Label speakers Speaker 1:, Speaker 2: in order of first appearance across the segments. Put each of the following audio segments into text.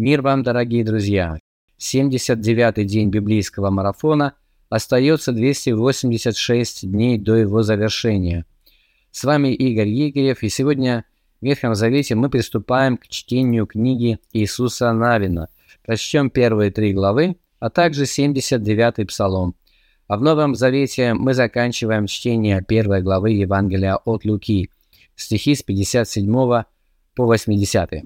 Speaker 1: Мир вам, дорогие друзья! 79-й день библейского марафона, остается 286 дней до его завершения. С вами Игорь Егерев, и сегодня в Ветхом Завете мы приступаем к чтению книги Иисуса Навина. Прочтем первые три главы, а также 79-й псалом. А в Новом Завете мы заканчиваем чтение первой главы Евангелия от Луки, стихи с 57 по 80.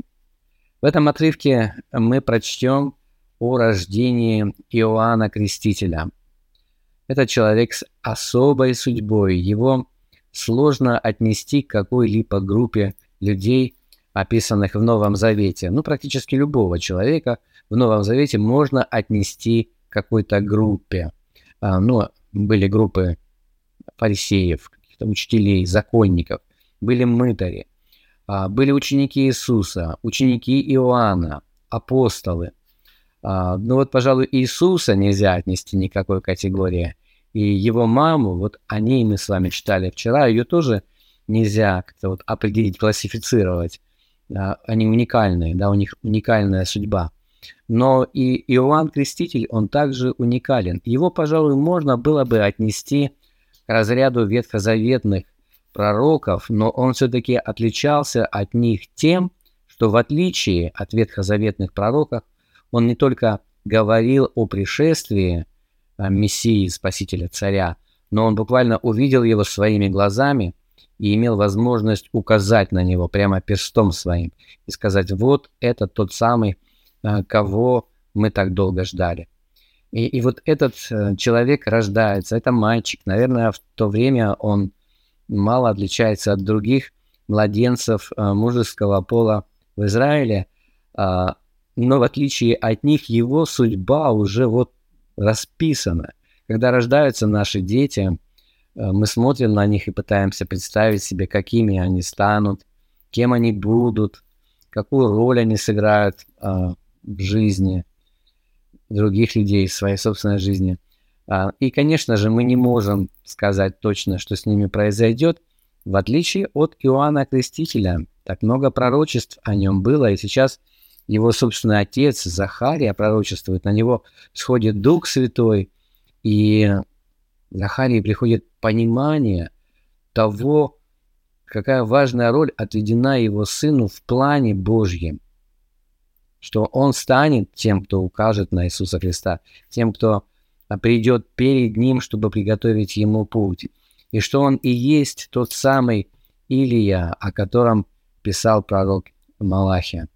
Speaker 1: В этом отрывке мы прочтем о рождении Иоанна Крестителя. Это человек с особой судьбой. Его сложно отнести к какой-либо группе людей, описанных в Новом Завете. Ну, практически любого человека в Новом Завете можно отнести к какой-то группе. А, ну, были группы фарисеев, каких-то учителей, законников, были мытари – были ученики Иисуса, ученики Иоанна, апостолы. А, ну вот, пожалуй, Иисуса нельзя отнести никакой категории. И его маму, вот о ней мы с вами читали вчера, ее тоже нельзя как-то вот определить, классифицировать. Они уникальные, да, у них уникальная судьба. Но и Иоанн Креститель, он также уникален. Его, пожалуй, можно было бы отнести к разряду ветхозаветных пророков, но он все-таки отличался от них тем, что в отличие от ветхозаветных пророков, он не только говорил о пришествии а, Мессии, Спасителя Царя, но он буквально увидел его своими глазами и имел возможность указать на него прямо перстом своим и сказать, вот это тот самый, а, кого мы так долго ждали. И, и вот этот э, человек рождается, это мальчик, наверное, в то время он мало отличается от других младенцев э, мужеского пола в Израиле, э, но в отличие от них его судьба уже вот расписана. Когда рождаются наши дети, э, мы смотрим на них и пытаемся представить себе, какими они станут, кем они будут, какую роль они сыграют в жизни других людей, в своей собственной жизни. А, и, конечно же, мы не можем сказать точно, что с ними произойдет, в отличие от Иоанна Крестителя. Так много пророчеств о нем было, и сейчас его собственный отец Захария пророчествует, на него сходит Дух Святой, и Захарии приходит понимание того, какая важная роль отведена его сыну в плане Божьем, что он станет тем, кто укажет на Иисуса Христа, тем, кто придет перед ним, чтобы приготовить ему путь, и что он и есть тот самый Илия, о котором писал пророк Малахия.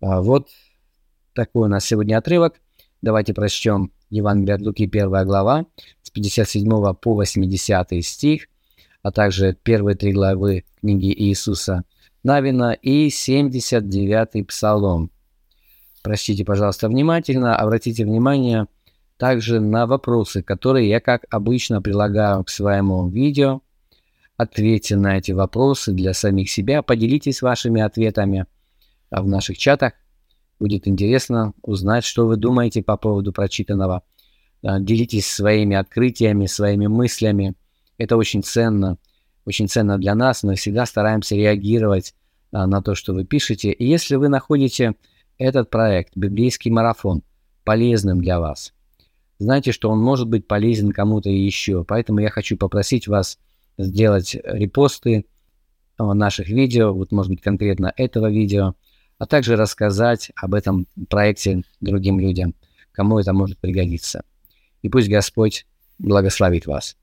Speaker 1: А вот такой у нас сегодня отрывок. Давайте прочтем Евангелие от Луки, 1 глава, с 57 по 80 стих, а также первые три главы книги Иисуса Навина и 79 псалом. Прочтите, пожалуйста, внимательно, обратите внимание – также на вопросы, которые я, как обычно, прилагаю к своему видео. Ответьте на эти вопросы для самих себя, поделитесь вашими ответами в наших чатах. Будет интересно узнать, что вы думаете по поводу прочитанного. Делитесь своими открытиями, своими мыслями. Это очень ценно, очень ценно для нас. Мы всегда стараемся реагировать на то, что вы пишете. И если вы находите этот проект, библейский марафон, полезным для вас – знайте, что он может быть полезен кому-то еще. Поэтому я хочу попросить вас сделать репосты э, наших видео, вот может быть конкретно этого видео, а также рассказать об этом проекте другим людям, кому это может пригодиться. И пусть Господь благословит вас.